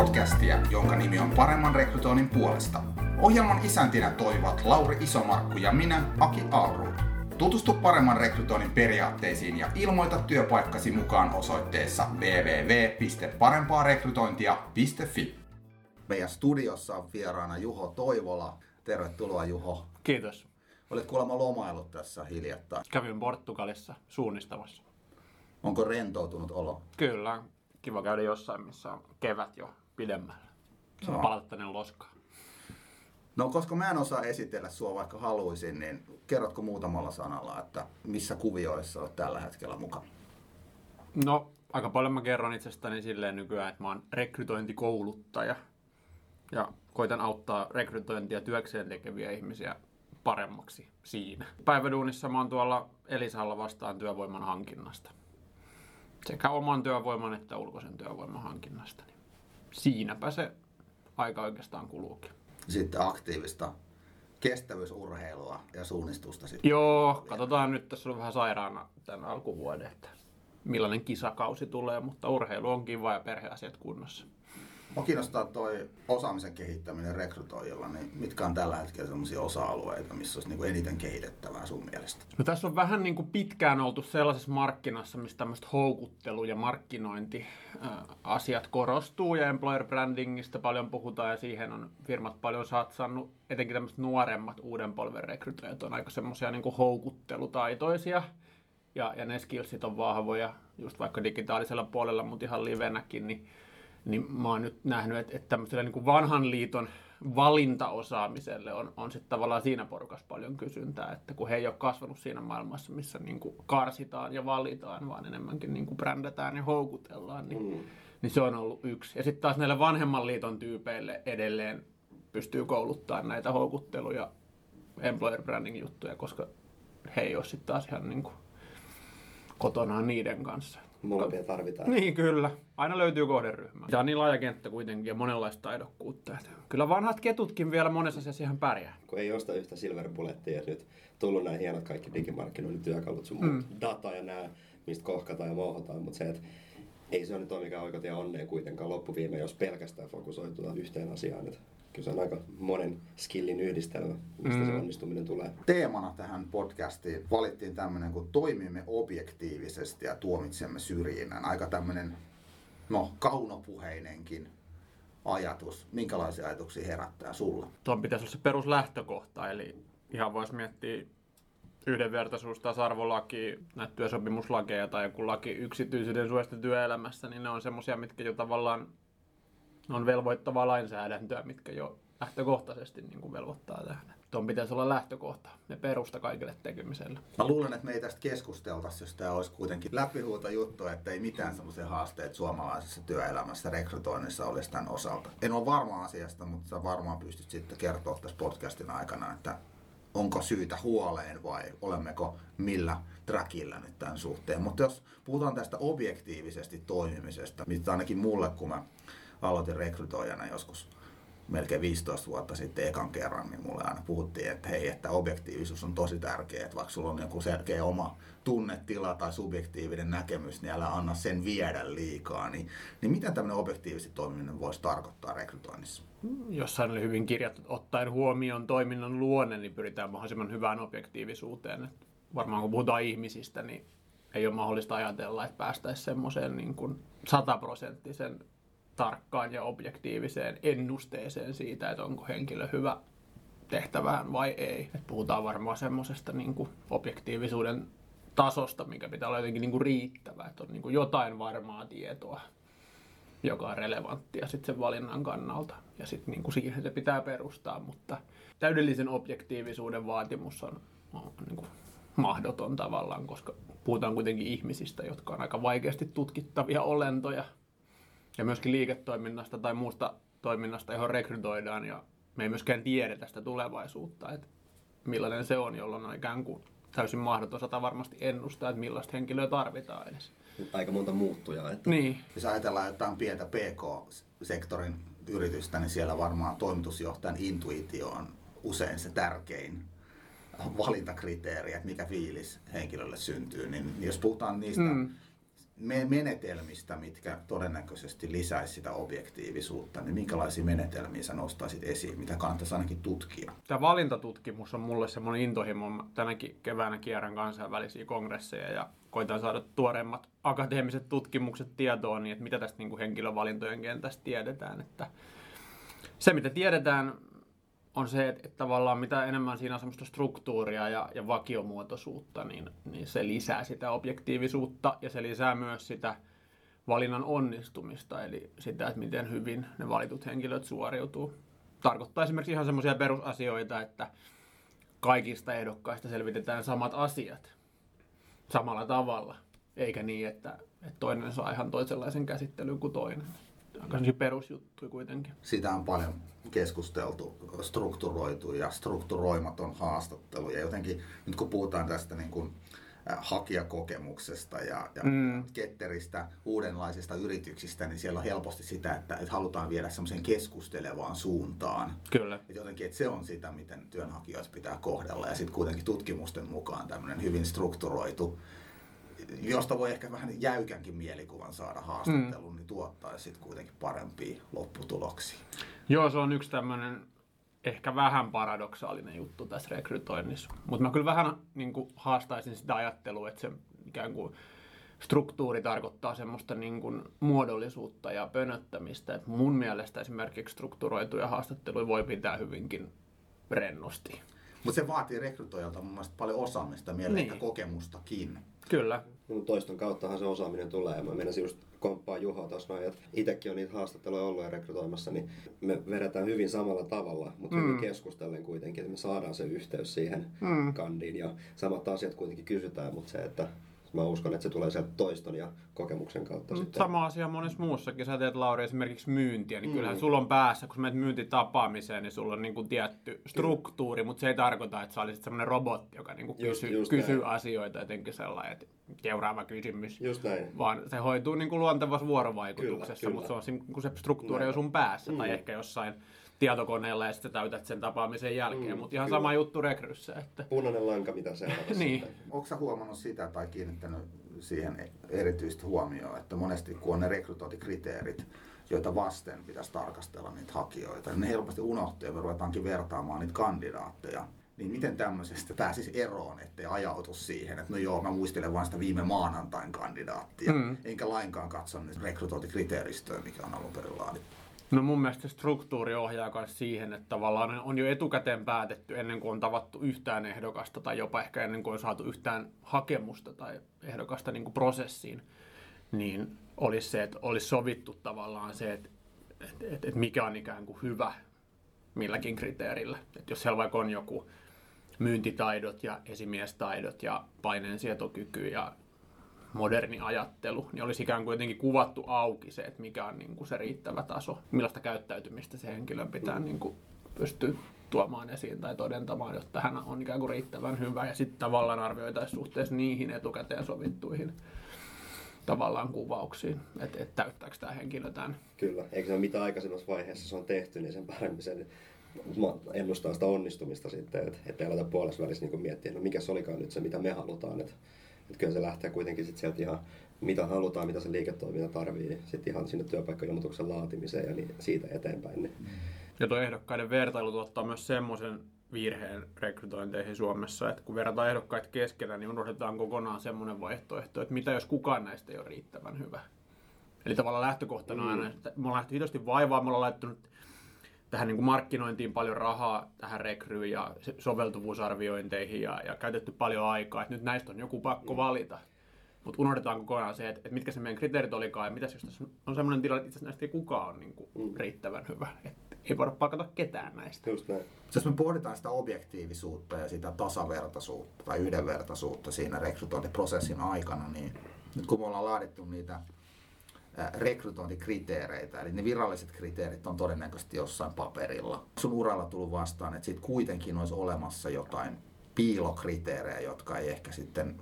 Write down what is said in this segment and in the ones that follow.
podcastia, jonka nimi on Paremman rekrytoinnin puolesta. Ohjelman isäntinä toimivat Lauri Isomarkku ja minä, Aki Alrud. Tutustu paremman rekrytoinnin periaatteisiin ja ilmoita työpaikkasi mukaan osoitteessa www.parempaarekrytointia.fi. Meidän studiossa on vieraana Juho Toivola. Tervetuloa Juho. Kiitos. Olet kuulemma lomailut tässä hiljattain. Kävin Portugalissa suunnistamassa. Onko rentoutunut olo? Kyllä. Kiva käydä jossain, missä on kevät jo pidemmällä. Se on Joo. palata tänne loskaan. No koska mä en osaa esitellä sua vaikka haluaisin, niin kerrotko muutamalla sanalla, että missä kuvioissa olet tällä hetkellä mukana? No, aika paljon mä kerron itsestäni silleen nykyään, että mä oon rekrytointikouluttaja. Ja koitan auttaa rekrytointia työkseen tekeviä ihmisiä paremmaksi siinä. Päiväduunissa mä oon tuolla Elisalla vastaan työvoiman hankinnasta. Sekä oman työvoiman että ulkoisen työvoiman hankinnasta. Siinäpä se aika oikeastaan kuluukin. Sitten aktiivista kestävyysurheilua ja suunnistusta sitten. Joo, katsotaan nyt. Tässä on vähän sairaana tämän alkuvuoden, että millainen kisakausi tulee, mutta urheilu on kiva ja perheasiat kunnossa. Mua kiinnostaa toi osaamisen kehittäminen rekrytoijilla, niin mitkä on tällä hetkellä sellaisia osa-alueita, missä olisi niin eniten kehitettävää sun mielestä? No tässä on vähän niin kuin pitkään oltu sellaisessa markkinassa, missä tämmöiset houkuttelu- ja markkinointiasiat korostuu ja employer brandingista paljon puhutaan ja siihen on firmat paljon satsannut. Etenkin tämmöiset nuoremmat uuden polven rekrytoijat on aika semmoisia niin houkuttelutaitoisia ja, ja ne skillsit on vahvoja, just vaikka digitaalisella puolella, mutta ihan livenäkin, niin, niin mä oon nyt nähnyt, että, että tämmöiselle niin kuin vanhan liiton valintaosaamiselle on, on sitten tavallaan siinä porukassa paljon kysyntää, että kun he ei ole kasvanut siinä maailmassa, missä niin kuin karsitaan ja valitaan, vaan enemmänkin niin kuin brändätään ja houkutellaan, niin, mm. niin se on ollut yksi. Ja sitten taas näille vanhemman liiton tyypeille edelleen pystyy kouluttamaan näitä houkuttelu- ja employer branding juttuja, koska he ei ole sitten taas ihan niin kuin kotonaan niiden kanssa. Molempia tarvitaan. Niin, kyllä. Aina löytyy kohderyhmä. Tämä on niin laaja kenttä kuitenkin ja monenlaista taidokkuutta. Kyllä vanhat ketutkin vielä monessa asiassa ihan pärjää. Kun ei osta yhtä silver bullettia ja nyt tullut nämä hienot kaikki digimarkkinoinnin työkalut, sun muut, data ja nämä, mistä kohkataan ja mouhotaan, mutta se, että ei se ole nyt ole mikään oikotie onneen kuitenkaan loppuviime, jos pelkästään fokusoitutaan yhteen asiaan. Että kyllä se on aika monen skillin yhdistelmä, mistä se onnistuminen tulee. Teemana tähän podcastiin valittiin tämmöinen, kun toimimme objektiivisesti ja tuomitsemme syrjinnän. Aika tämmöinen, no, kaunopuheinenkin ajatus. Minkälaisia ajatuksia herättää sulla? Tuon pitäisi olla se peruslähtökohta, eli ihan voisi miettiä yhdenvertaisuus, tasa-arvolaki, näitä työsopimuslakeja tai joku laki yksityisyyden suojasta työelämässä, niin ne on semmoisia, mitkä jo tavallaan on velvoittavaa lainsäädäntöä, mitkä jo lähtökohtaisesti niin kuin velvoittaa tähän. Tuon pitäisi olla lähtökohta ja perusta kaikille tekemiselle. Mä luulen, että me ei tästä keskusteltaisi, jos tämä olisi kuitenkin läpihuuto juttu, että ei mitään semmoisia haasteita suomalaisessa työelämässä, rekrytoinnissa olisi tämän osalta. En ole varma asiasta, mutta sä varmaan pystyt sitten kertoa tässä podcastin aikana, että onko syytä huoleen vai olemmeko millä trackillä nyt tämän suhteen. Mutta jos puhutaan tästä objektiivisesti toimimisesta, mitä ainakin mulle, kun mä aloitin rekrytoijana joskus melkein 15 vuotta sitten ekan kerran, niin mulle aina puhuttiin, että hei, että objektiivisuus on tosi tärkeää, että vaikka sulla on joku selkeä oma tunnetila tai subjektiivinen näkemys, niin älä anna sen viedä liikaa. Niin, niin mitä tämmöinen objektiivisesti toimiminen voisi tarkoittaa rekrytoinnissa? Jossain oli hyvin kirjattu, ottaen huomioon toiminnan luonne, niin pyritään mahdollisimman hyvään objektiivisuuteen. Et varmaan kun puhutaan ihmisistä, niin ei ole mahdollista ajatella, että päästäisiin semmoiseen niin kuin sataprosenttisen tarkkaan ja objektiiviseen ennusteeseen siitä, että onko henkilö hyvä tehtävään vai ei. Et puhutaan varmaan semmoisesta niin objektiivisuuden tasosta, mikä pitää olla jotenkin niin kuin riittävä, että on niin kuin jotain varmaa tietoa, joka on relevanttia sit sen valinnan kannalta. Ja sitten niin kuin siihen se pitää perustaa, mutta täydellisen objektiivisuuden vaatimus on, on niin kuin mahdoton tavallaan, koska puhutaan kuitenkin ihmisistä, jotka on aika vaikeasti tutkittavia olentoja ja myöskin liiketoiminnasta tai muusta toiminnasta, johon rekrytoidaan ja me ei myöskään tiedetä sitä tulevaisuutta, että millainen se on, jolloin on ikään kuin täysin mahdoton sata varmasti ennustaa, että millaista henkilöä tarvitaan edes. Aika monta muuttujaa. Että Niin, Jos ajatellaan jotain pientä PK-sektorin yritystä, niin siellä varmaan toimitusjohtajan intuitio on usein se tärkein valintakriteeri, että mikä fiilis henkilölle syntyy. Niin jos puhutaan niistä, mm. Menetelmistä, mitkä todennäköisesti lisäisi sitä objektiivisuutta, niin minkälaisia menetelmiä sä nostaisit esiin, mitä kannattaisi ainakin tutkia? Tämä valintatutkimus on mulle semmoinen intohimo. Tänäkin keväänä kierrän kansainvälisiä kongresseja ja koitan saada tuoreimmat akateemiset tutkimukset tietoon, niin että mitä tästä niin kuin henkilövalintojen kentästä tiedetään. Että se, mitä tiedetään, on se, että, tavallaan mitä enemmän siinä on semmoista struktuuria ja, ja vakiomuotoisuutta, niin, niin se lisää sitä objektiivisuutta ja se lisää myös sitä valinnan onnistumista, eli sitä, että miten hyvin ne valitut henkilöt suoriutuu. Tarkoittaa esimerkiksi ihan semmoisia perusasioita, että kaikista ehdokkaista selvitetään samat asiat samalla tavalla, eikä niin, että, että toinen saa ihan toisenlaisen käsittelyn kuin toinen aika perusjuttu kuitenkin. Sitä on paljon keskusteltu, strukturoitu ja strukturoimaton haastattelu. Ja jotenkin nyt kun puhutaan tästä niin kuin hakijakokemuksesta ja, ja mm. ketteristä uudenlaisista yrityksistä, niin siellä on helposti sitä, että, että halutaan viedä semmoiseen keskustelevaan suuntaan. Kyllä. Että jotenkin, että se on sitä, miten työnhakijoita pitää kohdella. Ja sitten kuitenkin tutkimusten mukaan tämmöinen hyvin strukturoitu josta voi ehkä vähän jäykänkin mielikuvan saada haastattelun, mm. niin tuottaa sitten kuitenkin parempia lopputuloksia. Joo, se on yksi tämmöinen ehkä vähän paradoksaalinen juttu tässä rekrytoinnissa. Mutta mä kyllä vähän niin kuin, haastaisin sitä ajattelua, että se ikään kuin struktuuri tarkoittaa semmoista niin kuin, muodollisuutta ja pönöttämistä. Et mun mielestä esimerkiksi strukturoituja haastatteluja voi pitää hyvinkin rennosti. Mutta se vaatii rekrytoijalta mun mielestä paljon osaamista, mielestä niin. kokemustakin. Kyllä. No, toiston kauttahan se osaaminen tulee. Mä menisin just komppaa Juha tuossa noin, että itsekin on niitä haastatteluja ollut ja rekrytoimassa, niin me vedetään hyvin samalla tavalla, mutta mm. hyvin keskustellen kuitenkin, että me saadaan se yhteys siihen mm. kandiin ja samat asiat kuitenkin kysytään, mutta se, että mä uskon, että se tulee sieltä toiston ja kokemuksen kautta. Mm, sitten. Sama asia monessa muussakin. Sä teet Lauri esimerkiksi myyntiä, niin mm. kyllähän sulla on päässä, kun sä menet myyntitapaamiseen, niin sulla on niin kuin tietty struktuuri, mutta se ei tarkoita, että sä olisit semmoinen robotti, joka niin kuin just, kysyy, just kysyy asioita jotenkin sellainen, että seuraava kysymys. Just näin. Vaan se hoituu niin kuin luontevassa vuorovaikutuksessa, kyllä, mutta se on kun se struktuuri on sun päässä mm. tai ehkä jossain tietokoneella ja sitten täytät sen tapaamisen jälkeen, mm, mutta ihan kyllä. sama juttu rekryssä. Että... Punainen lanka, mitä se niin. Onko huomannut sitä tai kiinnittänyt siihen erityistä huomioon, että monesti kun on ne rekrytointikriteerit, joita vasten pitäisi tarkastella niitä hakijoita, niin ne helposti unohtuu ja me ruvetaankin vertaamaan niitä kandidaatteja. Niin miten tämmöisestä pääsisi eroon, ettei ajautu siihen, että no joo, mä muistelen vain sitä viime maanantain kandidaattia, mm. enkä lainkaan katso nyt rekrytointikriteeristöä, mikä on alun perin laadittu. No mun mielestä struktuuri ohjaa myös siihen, että tavallaan on jo etukäteen päätetty ennen kuin on tavattu yhtään ehdokasta tai jopa ehkä ennen kuin on saatu yhtään hakemusta tai ehdokasta niin kuin prosessiin, niin olisi se, että olisi sovittu tavallaan se, että, että, että, että mikä on ikään kuin hyvä milläkin kriteerillä. Että jos siellä vaikka on joku myyntitaidot ja esimiestaidot ja paineensietokyky ja moderni ajattelu, niin olisi ikään kuin jotenkin kuvattu auki se, että mikä on niin kuin se riittävä taso, millaista käyttäytymistä se henkilön pitää niin kuin pystyä tuomaan esiin tai todentamaan, jotta hän on ikään kuin riittävän hyvä ja sitten tavallaan arvioitaisiin suhteessa niihin etukäteen sovittuihin tavallaan kuvauksiin, että et täyttääkö tämä henkilö tämän. Kyllä, eikö se mitä aikaisemmassa vaiheessa se on tehty, niin sen paremmin sen ennustaa sitä onnistumista sitten, että et ei aleta puolessa välissä niin miettiä, no mikä se olikaan nyt se, mitä me halutaan, että että kyllä se lähtee kuitenkin sit sieltä ihan, mitä halutaan, mitä se liiketoiminta tarvii, sitten ihan sinne työpaikkailmoituksen laatimiseen ja niin siitä eteenpäin. Niin. Ja tuo ehdokkaiden vertailu tuottaa myös semmoisen virheen rekrytointeihin Suomessa, että kun verrataan ehdokkaita keskenään, niin unohdetaan kokonaan semmoinen vaihtoehto, että mitä jos kukaan näistä ei ole riittävän hyvä. Eli tavallaan lähtökohtana mm. aina, että me ollaan lähty hitosti vaivaa, me ollaan laittanut tähän niin kuin markkinointiin paljon rahaa, tähän rekryyn ja soveltuvuusarviointeihin ja, ja käytetty paljon aikaa, että nyt näistä on joku pakko mm. valita. Mutta unohdetaan kokonaan se, että, että mitkä se meidän kriteerit olikaan ja mitä jos tässä on sellainen tilanne, että itse näistä ei kukaan ole niin kuin mm. riittävän hyvä. Et ei voida palkata ketään näistä. Just näin. Jos me pohditaan sitä objektiivisuutta ja sitä tasavertaisuutta tai yhdenvertaisuutta siinä rekrytointiprosessin aikana, niin nyt kun me ollaan laadittu niitä rekrytointikriteereitä, eli ne viralliset kriteerit on todennäköisesti jossain paperilla. Sun uralla tullut vastaan, että sitten kuitenkin olisi olemassa jotain piilokriteerejä, jotka ei ehkä sitten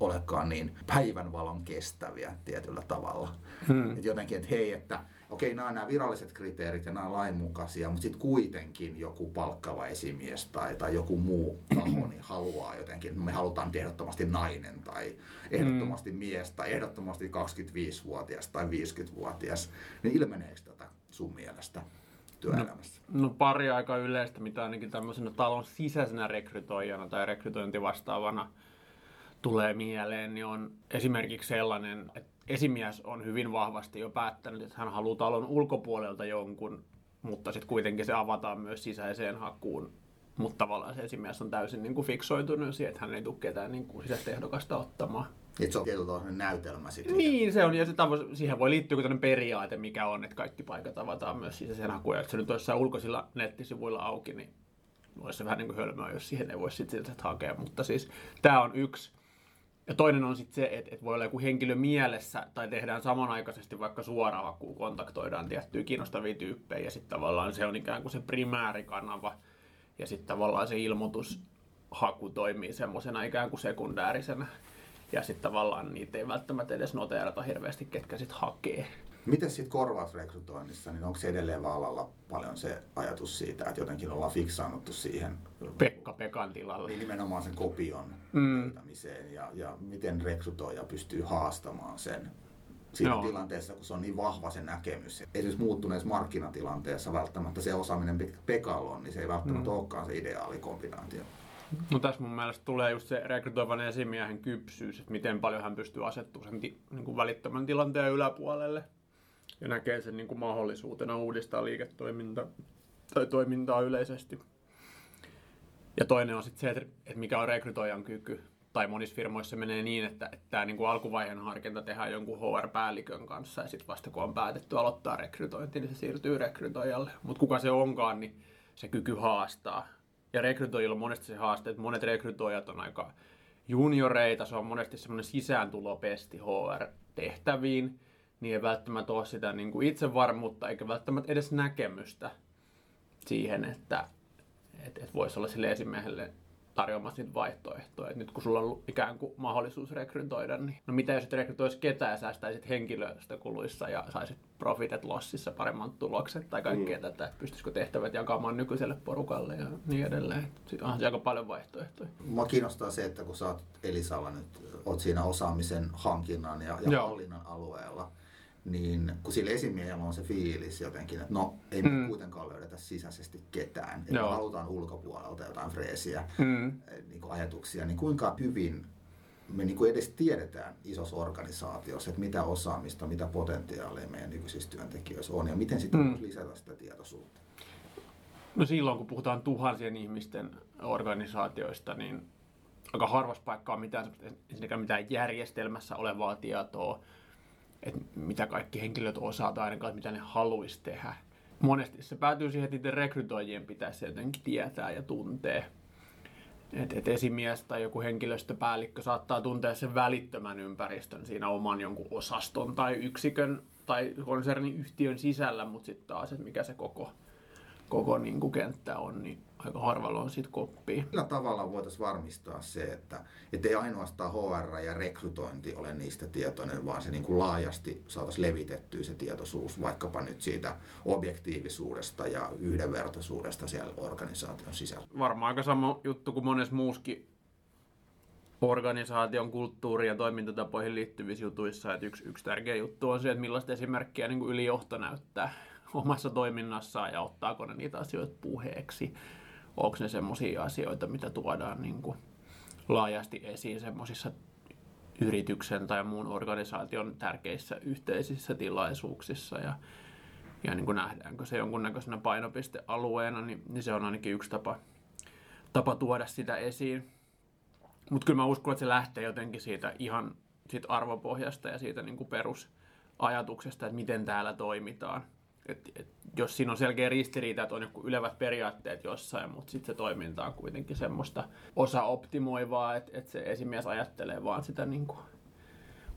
olekaan niin päivänvalon kestäviä tietyllä tavalla. Hmm. Et jotenkin, että hei, että okei, nämä on nämä viralliset kriteerit ja nämä on lainmukaisia, mutta sitten kuitenkin joku palkkava esimies tai, tai joku muu taho niin haluaa jotenkin, me halutaan ehdottomasti nainen tai ehdottomasti mm. mies tai ehdottomasti 25-vuotias tai 50-vuotias, niin ilmeneekö tätä sun mielestä? työelämässä? No, no pari aika yleistä, mitä ainakin tämmöisenä talon sisäisenä rekrytoijana tai rekrytointivastaavana tulee mieleen, niin on esimerkiksi sellainen, että esimies on hyvin vahvasti jo päättänyt, että hän haluaa talon ulkopuolelta jonkun, mutta sitten kuitenkin se avataan myös sisäiseen hakuun. Mutta tavallaan se esimies on täysin niin kuin fiksoitunut siihen, että hän ei tule ketään niin kuin sisäistä ehdokasta ottamaan. Että se on tietyllä näytelmä sitten. Niin, se on. Ja se tavo- siihen voi liittyä tämmöinen periaate, mikä on, että kaikki paikat avataan myös sisäiseen hakuun. Ja se nyt olisi ulkoisilla nettisivuilla auki, niin olisi se vähän niin kuin hölmöä, jos siihen ei voi sitten hakea. Mutta siis tämä on yksi ja toinen on sitten se, että, että voi olla joku henkilö mielessä tai tehdään samanaikaisesti vaikka suoraan hakuun, kontaktoidaan tiettyjä kiinnostavia tyyppejä ja sitten tavallaan se on ikään kuin se primäärikanava ja sitten tavallaan se ilmoitushaku toimii semmoisena ikään kuin sekundäärisenä ja sitten tavallaan niitä ei välttämättä edes noteerata hirveästi, ketkä sitten hakee. Miten sitten korvausrekrytoinnissa, niin onko se edelleen vallalla paljon se ajatus siitä, että jotenkin ollaan fiksaannuttu siihen Pekka Pekan tilalle. Niin nimenomaan sen kopion mm. ja, ja miten rekrytoija pystyy haastamaan sen siinä Joo. tilanteessa, kun se on niin vahva se näkemys. Esimerkiksi muuttuneessa markkinatilanteessa välttämättä se osaaminen Pekalla on, niin se ei välttämättä mm. olekaan se ideaali kombinaatio. No tässä mun mielestä tulee just se rekrytoivan esimiehen kypsyys, että miten paljon hän pystyy asettumaan sen ti- niin kuin välittömän tilanteen yläpuolelle ja näkee sen niin kuin mahdollisuutena uudistaa liiketoimintaa tai toimintaa yleisesti. Ja toinen on sitten se, että mikä on rekrytoijan kyky. Tai monissa firmoissa se menee niin, että, tämä niin alkuvaiheen harkinta tehdään jonkun HR-päällikön kanssa ja sitten vasta kun on päätetty aloittaa rekrytointi, niin se siirtyy rekrytoijalle. Mutta kuka se onkaan, niin se kyky haastaa. Ja rekrytoijilla on monesti se haaste, että monet rekrytoijat on aika junioreita, se on monesti semmoinen sisääntulopesti HR-tehtäviin niin ei välttämättä ole sitä niin kuin itsevarmuutta eikä välttämättä edes näkemystä siihen, että et, et voisi olla sille esimiehelle tarjoamassa niitä vaihtoehtoja. Et nyt kun sulla on ikään kuin mahdollisuus rekrytoida, niin no mitä jos et rekrytoisi ketään ja säästäisit henkilöstökuluissa ja saisit profitet lossissa paremmat tulokset tai kaikkea mm. tätä, että pystyisikö tehtävät jakamaan nykyiselle porukalle ja niin edelleen. Sitten onhan aika paljon vaihtoehtoja. Mua kiinnostaa se, että kun sä oot Elisalla nyt, oot siinä osaamisen hankinnan ja, ja hallinnan alueella, niin kun sillä esimiehellä on se fiilis jotenkin, että no ei me mm. kuitenkaan löydetä sisäisesti ketään, että me halutaan ulkopuolelta jotain freesiä mm. Eh, niin kuin ajatuksia, niin kuinka hyvin me niin kuin edes tiedetään isossa organisaatiossa, että mitä osaamista, mitä potentiaalia meidän nykyisissä työntekijöissä on ja miten sitten mm. lisätä sitä tietoisuutta? No silloin, kun puhutaan tuhansien ihmisten organisaatioista, niin aika harvassa paikkaa mitään, mitään järjestelmässä olevaa tietoa, että mitä kaikki henkilöt osaa tai ainakaan mitä ne haluaisi tehdä. Monesti se päätyy siihen, että niiden rekrytoijien pitäisi jotenkin tietää ja tuntea. Et, et esimies tai joku henkilöstöpäällikkö saattaa tuntea sen välittömän ympäristön siinä oman jonkun osaston tai yksikön tai konsernin yhtiön sisällä, mutta sitten taas, että mikä se koko, koko niin kuin kenttä on, niin aika harvalla on sitten koppia. Millä tavalla voitaisiin varmistaa se, että ei ainoastaan HR ja rekrytointi ole niistä tietoinen, vaan se niin kuin laajasti saataisiin levitettyä se tietoisuus vaikkapa nyt siitä objektiivisuudesta ja yhdenvertaisuudesta siellä organisaation sisällä. Varmaan aika sama juttu kuin monessa muuskin organisaation kulttuuri- ja toimintatapoihin liittyvissä jutuissa. Että yksi, yksi tärkeä juttu on se, että millaista esimerkkiä niin kuin ylijohto näyttää omassa toiminnassaan ja ottaako ne niitä asioita puheeksi onko ne semmoisia asioita, mitä tuodaan niin kuin laajasti esiin semmoisissa yrityksen tai muun organisaation tärkeissä yhteisissä tilaisuuksissa ja, ja niin kuin nähdäänkö se jonkunnäköisenä painopistealueena, niin, niin se on ainakin yksi tapa, tapa tuoda sitä esiin. Mutta kyllä mä uskon, että se lähtee jotenkin siitä ihan siitä arvopohjasta ja siitä niin kuin perusajatuksesta, että miten täällä toimitaan. Et, et, jos siinä on selkeä ristiriita, että on joku ylevät periaatteet jossain, mutta sitten se toiminta on kuitenkin semmoista osa optimoivaa, että, että se esimies ajattelee vaan sitä niin kuin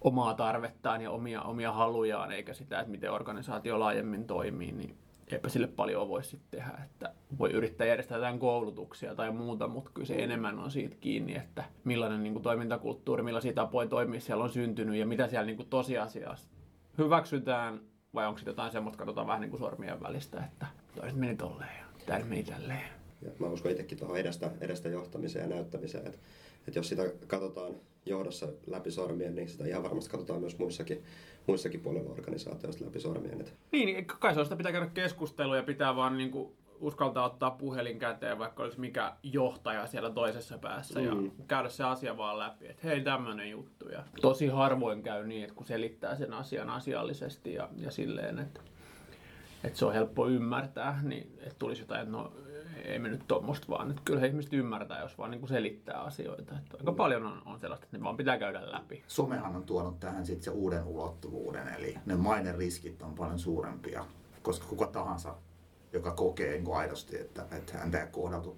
omaa tarvettaan ja omia, omia halujaan, eikä sitä, että miten organisaatio laajemmin toimii, niin eipä sille paljon voi sitten tehdä, että voi yrittää järjestää jotain koulutuksia tai muuta, mutta kyllä se mm. enemmän on siitä kiinni, että millainen niin kuin, toimintakulttuuri, millaisia tapoja toimia siellä on syntynyt ja mitä siellä niin kuin, tosiasiassa hyväksytään vai onko sitten jotain semmoista, katsotaan vähän niin kuin sormien välistä, että toiset meni tolleen ja tämä meni tälleen. Ja mä uskon itsekin tuohon edestä, edestä johtamiseen ja näyttämiseen, että, että jos sitä katsotaan johdossa läpi sormien, niin sitä ihan varmasti katsotaan myös muissakin, muissakin puolella organisaatioista läpi sormien. Että. Niin, kai se on sitä pitää käydä keskustelua ja pitää vaan niin kuin uskaltaa ottaa puhelin käteen, vaikka olisi mikä johtaja siellä toisessa päässä mm. ja käydä se asia vaan läpi, että hei tämmöinen juttu. Ja tosi harvoin käy niin, että kun selittää sen asian asiallisesti ja, ja silleen, että, että se on helppo ymmärtää, niin että tulisi jotain, että no ei me nyt tuommoista vaan. Että kyllä ihmiset ymmärtää, jos vaan niin kuin selittää asioita. Että aika paljon on, on sellaista, että ne vaan pitää käydä läpi. Somehan on tuonut tähän sitten se uuden ulottuvuuden, eli ne mainen riskit on paljon suurempia, koska kuka tahansa, joka kokee niin aidosti, että, että häntä ei kohdattu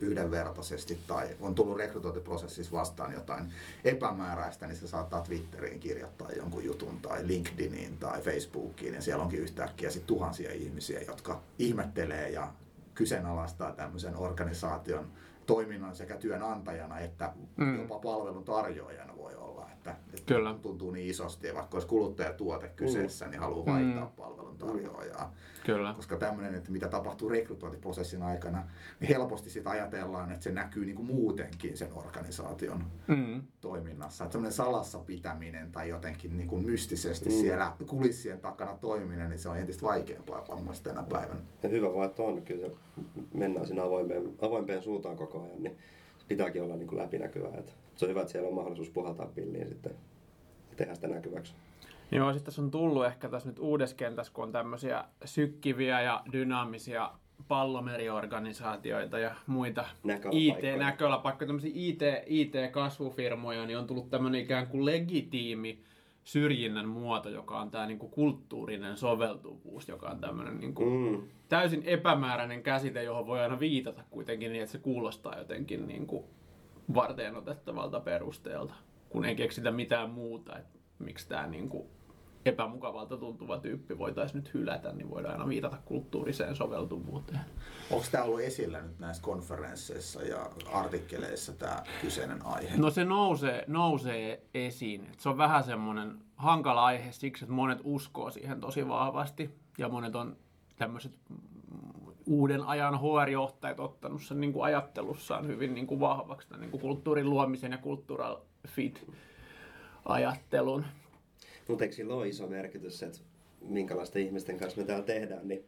yhdenvertaisesti tai on tullut rekrytointiprosessissa vastaan jotain epämääräistä, niin se saattaa Twitteriin kirjoittaa jonkun jutun tai LinkedIniin tai Facebookiin ja siellä onkin yhtäkkiä sit tuhansia ihmisiä, jotka ihmettelee ja kyseenalaistaa tämmöisen organisaation toiminnan sekä työnantajana että mm. jopa palvelun tarjoajana voi olla. Että Kyllä. tuntuu niin isosti ja vaikka olisi kuluttajatuote kyseessä, mm. niin haluaa vaihtaa mm. palvelun tarjoajaa. Kyllä. Koska tämmöinen, että mitä tapahtuu rekrytointiprosessin aikana, niin helposti sitä ajatellaan, että se näkyy niin kuin muutenkin sen organisaation mm. toiminnassa. Että semmoinen salassa pitäminen tai jotenkin niin kuin mystisesti mm. siellä kulissien takana toimiminen, niin se on entistä vaikeampaa varmasti tänä päivänä. Ja hyvä vaan, että on. Kyllä mennään siinä avoimeen, avoimeen suuntaan koko ajan, niin pitääkin olla niin kuin läpinäkyvää. Että se on hyvä, että siellä on mahdollisuus puhaltaa pilliin sitten ja tehdä sitä näkyväksi. Joo, sitten tässä on tullut ehkä tässä nyt uudessa kentässä, kun on tämmöisiä sykkiviä ja dynaamisia pallomeriorganisaatioita ja muita IT-näköalapaikkoja, tämmöisiä IT, IT-kasvufirmoja, niin on tullut tämmöinen ikään kuin legitiimi syrjinnän muoto, joka on tämä niinku kulttuurinen soveltuvuus, joka on tämmöinen niinku mm. täysin epämääräinen käsite, johon voi aina viitata kuitenkin niin, että se kuulostaa jotenkin niinku varteen otettavalta perusteelta, kun ei keksitä mitään muuta, että miksi tämä niinku epämukavalta tuntuva tyyppi voitaisiin nyt hylätä, niin voidaan aina viitata kulttuuriseen soveltuvuuteen. Onko tämä ollut esillä nyt näissä konferensseissa ja artikkeleissa tämä kyseinen aihe? No se nousee, nousee esiin. Se on vähän semmoinen hankala aihe siksi, että monet uskoo siihen tosi vahvasti ja monet on tämmöiset uuden ajan HR-johtajat ottanut sen niin kuin ajattelussaan hyvin niin kuin vahvaksi, niin kuin kulttuurin luomisen ja cultural fit ajattelun. Mutta eikö sillä ole iso merkitys, että minkälaisten ihmisten kanssa me täällä tehdään, niin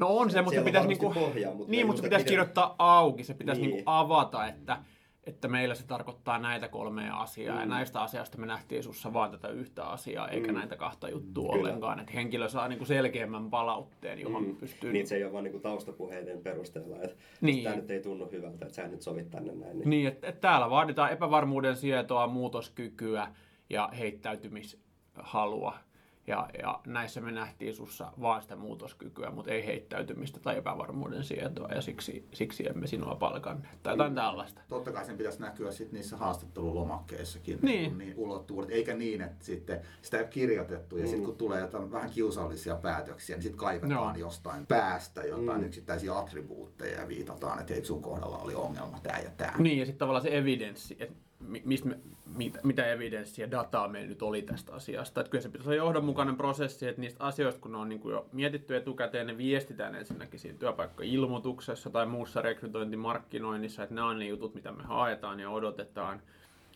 No on se, mutta se pitäisi, niinku, pohjaa, mutta niin, mutta se pitäisi kirjoittaa auki, se pitäisi niin. niinku avata, että, että meillä se tarkoittaa näitä kolmea asiaa mm. ja näistä asioista me nähtiin sussa vaan tätä yhtä asiaa eikä mm. näitä kahta juttua Kyllä. ollenkaan, että henkilö saa niinku selkeämmän palautteen, johon mm. pystyy... Niin, se ei ole vaan niinku taustapuheiden perusteella, että niin. tämä nyt ei tunnu hyvältä, että sä nyt sovit tänne näin. Niin, niin että, että täällä vaaditaan epävarmuuden sietoa, muutoskykyä ja heittäytymis halua. Ja, ja näissä me nähtiin sussa vaan sitä muutoskykyä, mutta ei heittäytymistä tai epävarmuuden sietoa, ja siksi, siksi emme sinua palkanneet. Tai jotain tällaista. Totta kai sen pitäisi näkyä sit niissä haastattelulomakkeissakin niin. niin ulottuvuudet, eikä niin, että sitten sitä ei ole kirjoitettu, ja mm. sitten kun tulee jotain vähän kiusallisia päätöksiä, niin sitten kaivetaan no. jostain päästä jotain mm. yksittäisiä attribuutteja ja viitataan, että hei, sun kohdalla oli ongelma tämä ja tämä. Niin, ja sitten tavallaan se evidenssi, että mistä me, mitä, mitä evidenssiä, dataa meillä nyt oli tästä asiasta. Että kyllä se pitäisi olla johdonmukainen prosessi, että niistä asioista, kun ne on niin kuin jo mietitty etukäteen, ne viestitään ensinnäkin siinä työpaikka-ilmoituksessa tai muussa rekrytointimarkkinoinnissa, että nämä on ne jutut, mitä me haetaan ja odotetaan.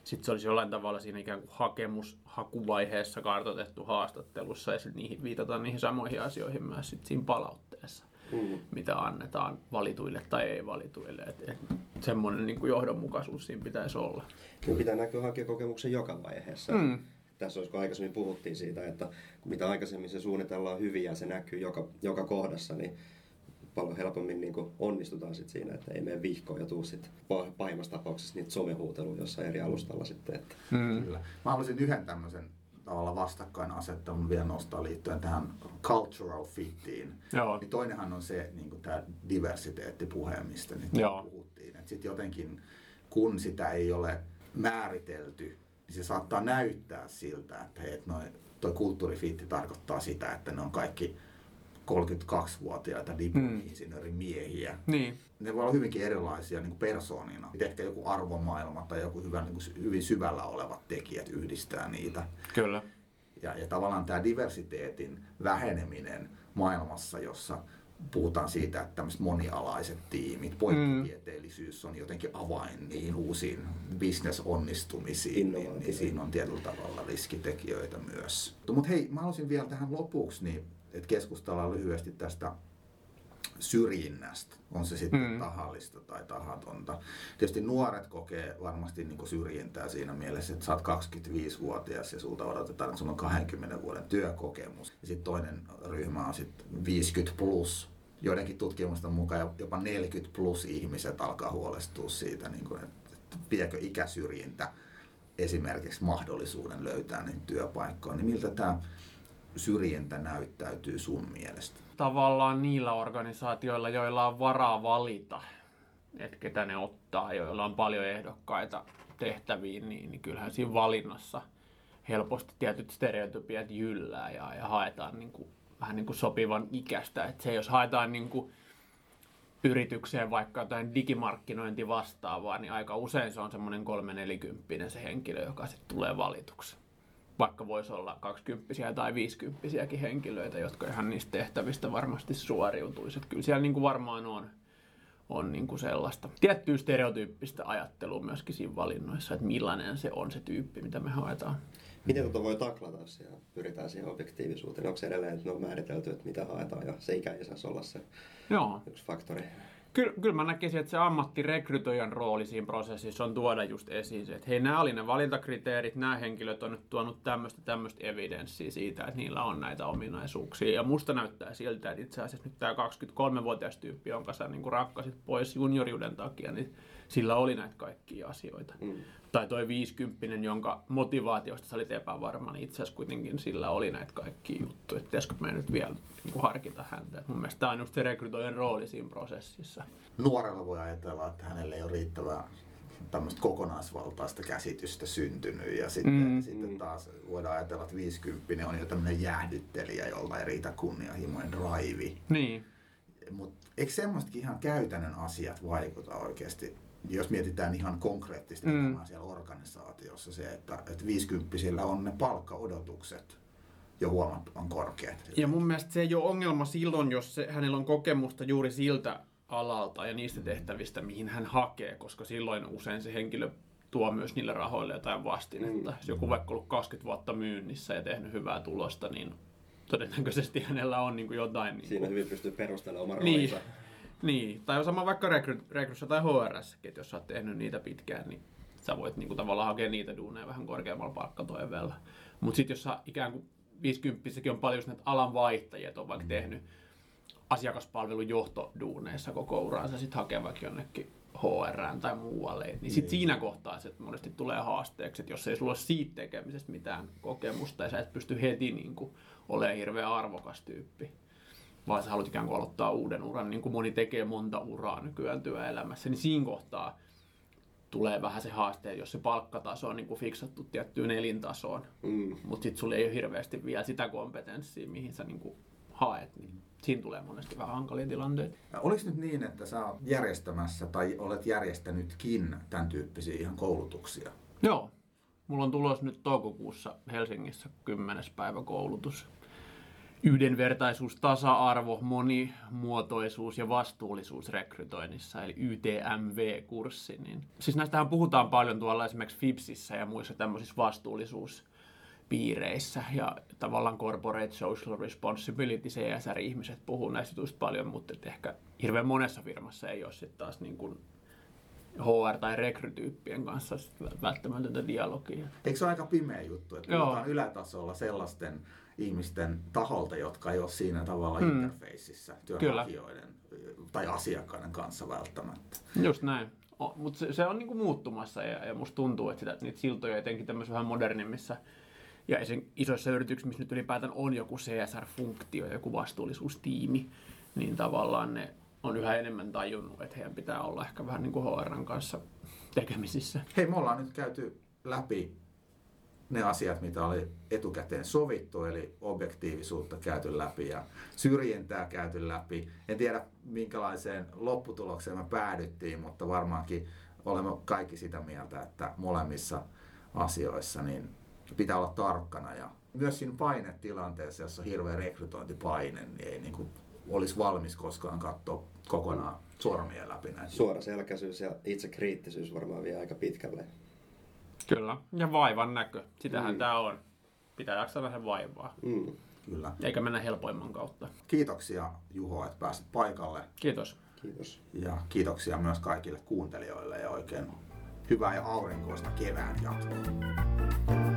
Sitten se olisi jollain tavalla siinä ikään kuin hakemushakuvaiheessa kartoitettu haastattelussa ja sitten niihin viitataan niihin samoihin asioihin myös sit siinä palautteessa mm. mitä annetaan valituille tai ei-valituille. Et, et, semmoinen niin kuin johdonmukaisuus siinä pitäisi olla. Niin pitää näkyä hakijakokemuksen joka vaiheessa. Mm. Tässä olisi, kun aikaisemmin puhuttiin siitä, että mitä aikaisemmin se suunnitellaan hyvin ja se näkyy joka, joka kohdassa, niin paljon helpommin niin kuin onnistutaan sit siinä, että ei mene vihkoon ja tuu sitten pahimmassa tapauksessa niitä somehuuteluja jossain eri alustalla sitten. Että. Mm. Kyllä. Mä haluaisin yhden tämmöisen tavalla vastakkainasettelun vielä nostaa liittyen tähän cultural fittiin. Joo. Niin toinenhan on se niin kuin tämä diversiteettipuhe, mistä nyt Joo. puhuttiin. Sitten jotenkin, kun sitä ei ole määritelty, niin se saattaa näyttää siltä, että hei, noi, toi kulttuurifiitti tarkoittaa sitä, että ne on kaikki 32-vuotiaita diplomi-insinöörimiehiä. Niin. Ne voi olla hyvinkin erilaisia niin kuin persoonina. Ehkä joku arvomaailma tai joku hyvä, niin kuin hyvin syvällä olevat tekijät yhdistää niitä. Kyllä. Ja, ja tavallaan tämä diversiteetin väheneminen maailmassa, jossa puhutaan siitä, että tämmöiset monialaiset tiimit, poikkitieteellisyys on jotenkin avain niihin uusiin bisnesonnistumisiin, niin, niin siinä on tietyllä tavalla riskitekijöitä myös. Mutta hei, mä haluaisin vielä tähän lopuksi, niin, että keskustellaan lyhyesti tästä syrjinnästä, on se sitten mm. tahallista tai tahatonta. Tietysti nuoret kokee varmasti niin syrjintää siinä mielessä, että sä oot 25-vuotias ja sulta odotetaan, että sulla on 20 vuoden työkokemus. Ja sitten toinen ryhmä on sitten 50 plus. Joidenkin tutkimusten mukaan jopa 40 plus ihmiset alkaa huolestua siitä, niin kuin, että viekö ikäsyrjintä esimerkiksi mahdollisuuden löytää niitä työpaikkoja. Niin miltä tämä syrjintä näyttäytyy sun mielestä? Tavallaan niillä organisaatioilla, joilla on varaa valita, että ketä ne ottaa, joilla on paljon ehdokkaita tehtäviin, niin, niin kyllähän siinä valinnassa helposti tietyt stereotypiat jyllää ja, ja haetaan niin kuin, vähän niin kuin sopivan ikästä. Että se, jos haetaan niin kuin yritykseen vaikka jotain digimarkkinointi vastaavaa, niin aika usein se on semmoinen 340 se henkilö, joka sitten tulee valituksi vaikka voisi olla 20 tai 50 henkilöitä, jotka ihan niistä tehtävistä varmasti suoriutuisi. Että kyllä siellä niin kuin varmaan on, on niin kuin sellaista tiettyä stereotyyppistä ajattelua myöskin siinä valinnoissa, että millainen se on se tyyppi, mitä me haetaan. Miten tuota voi taklata, jos pyritään siihen objektiivisuuteen? Onko se edelleen, että on määritelty, että mitä haetaan ja se ikä ei saisi olla se Joo. yksi faktori? Kyllä, kyllä mä näkisin, että se ammattirekrytoijan rooli siinä prosessissa on tuoda just esiin se, että hei, nämä oli ne valintakriteerit, nämä henkilöt on nyt tuonut tämmöistä tämmöistä evidenssiä siitä, että niillä on näitä ominaisuuksia. Ja musta näyttää siltä, että itse asiassa nyt tämä 23-vuotias tyyppi, jonka sä niin rakkasit pois junioriuden takia, niin sillä oli näitä kaikkia asioita. Mm. Tai toi 50 jonka motivaatiosta sä olit epävarma, niin itse asiassa kuitenkin sillä oli näitä kaikkia juttuja. Että pitäisikö me nyt vielä niin harkita häntä. Et mun mielestä tämä on just se rekrytoijan rooli siinä prosessissa. Nuorella voi ajatella, että hänelle ei ole riittävää tämmöistä kokonaisvaltaista käsitystä syntynyt ja sitten, mm. sitten taas voidaan ajatella, että 50 on jo tämmöinen jäähdyttelijä, jolla ei riitä kunnianhimoinen drive. Niin. Mutta eikö semmoistakin ihan käytännön asiat vaikuta oikeasti jos mietitään ihan konkreettisesti mm. siellä organisaatiossa se, että, että 50 on ne palkkaodotukset jo huomattavan korkeat. Ja mun mielestä se ei ole ongelma silloin, jos se, hänellä on kokemusta juuri siltä alalta ja niistä tehtävistä, mihin hän hakee, koska silloin usein se henkilö tuo myös niille rahoille jotain vastinetta. Mm. Jos joku vaikka ollut 20 vuotta myynnissä ja tehnyt hyvää tulosta, niin todennäköisesti hänellä on niin kuin jotain... Niin Siinä hyvin pystyy perustelemaan oman niin, roolinsa. Niin, tai sama vaikka rekry, rekryssä tai HRS, että jos sä oot tehnyt niitä pitkään, niin sä voit niinku tavallaan hakea niitä duuneja vähän korkeammalla palkkatoiveella. Mutta sitten jos sä ikään kuin 50 on paljon näitä alan vaihtajia, on vaikka tehnyt asiakaspalvelun johtoduuneissa koko uraansa, sitten hakee vaikka jonnekin HR tai muualle, niin sitten niin. siinä kohtaa se monesti tulee haasteeksi, että jos ei sulla ole siitä tekemisestä mitään kokemusta ja sä et pysty heti niin kuin, olemaan hirveän arvokas tyyppi, vaan sä haluat ikään kuin aloittaa uuden uran, niin kuin moni tekee monta uraa nykyään työelämässä, niin siinä kohtaa tulee vähän se haaste, jos se palkkataso on niin kuin fiksattu tiettyyn elintasoon, mm. mutta sitten sulla ei ole hirveästi vielä sitä kompetenssia, mihin sä niin kuin haet, niin siinä tulee monesti vähän hankalia tilanteita. Oliko nyt niin, että sä olet järjestämässä tai olet järjestänytkin tämän tyyppisiä ihan koulutuksia? Joo. Mulla on tulos nyt toukokuussa Helsingissä 10. päivä koulutus yhdenvertaisuus, tasa-arvo, monimuotoisuus ja vastuullisuus rekrytoinnissa, eli YTMV-kurssi. Niin, siis näistähän puhutaan paljon tuolla esimerkiksi FIPSissä ja muissa tämmöisissä vastuullisuuspiireissä ja tavallaan corporate social responsibility, CSR-ihmiset puhuu näistä just paljon, mutta ehkä hirveän monessa firmassa ei ole sitten taas niin kuin HR- tai rekrytyyppien kanssa välttämätöntä dialogia. Eikö se ole aika pimeä juttu, että puhutaan ylätasolla sellaisten ihmisten taholta, jotka ei ole siinä tavalla hmm. interfaceissa työnhakijoiden Kyllä. tai asiakkaiden kanssa välttämättä. Just näin. Mutta se, se on niinku muuttumassa ja, ja musta tuntuu, että, sitä, että niitä siltoja etenkin tämmöisissä vähän modernimmissa ja isoissa yrityksissä, missä nyt ylipäätään on joku CSR-funktio, joku vastuullisuustiimi, niin tavallaan ne on yhä enemmän tajunnut, että heidän pitää olla ehkä vähän niin kuin HRn kanssa tekemisissä. Hei, me ollaan nyt käyty läpi ne asiat, mitä oli etukäteen sovittu, eli objektiivisuutta käyty läpi ja syrjintää käyty läpi. En tiedä, minkälaiseen lopputulokseen me päädyttiin, mutta varmaankin olemme kaikki sitä mieltä, että molemmissa asioissa niin pitää olla tarkkana ja myös siinä painetilanteessa, jossa on hirveä rekrytointipaine, niin ei niin kuin olisi valmis koskaan katsoa kokonaan sormien läpi näitä. Suoraselkäisyys ja itsekriittisyys varmaan vie aika pitkälle. Kyllä. Ja vaivan näkö. Sitähän mm. tämä on. Pitää jaksaa vähän vaivaa. Mm. Kyllä. Eikä mennä helpoimman kautta. Kiitoksia Juho, että pääsit paikalle. Kiitos. Kiitos. Ja kiitoksia myös kaikille kuuntelijoille ja oikein hyvää ja aurinkoista kevään jatkoa.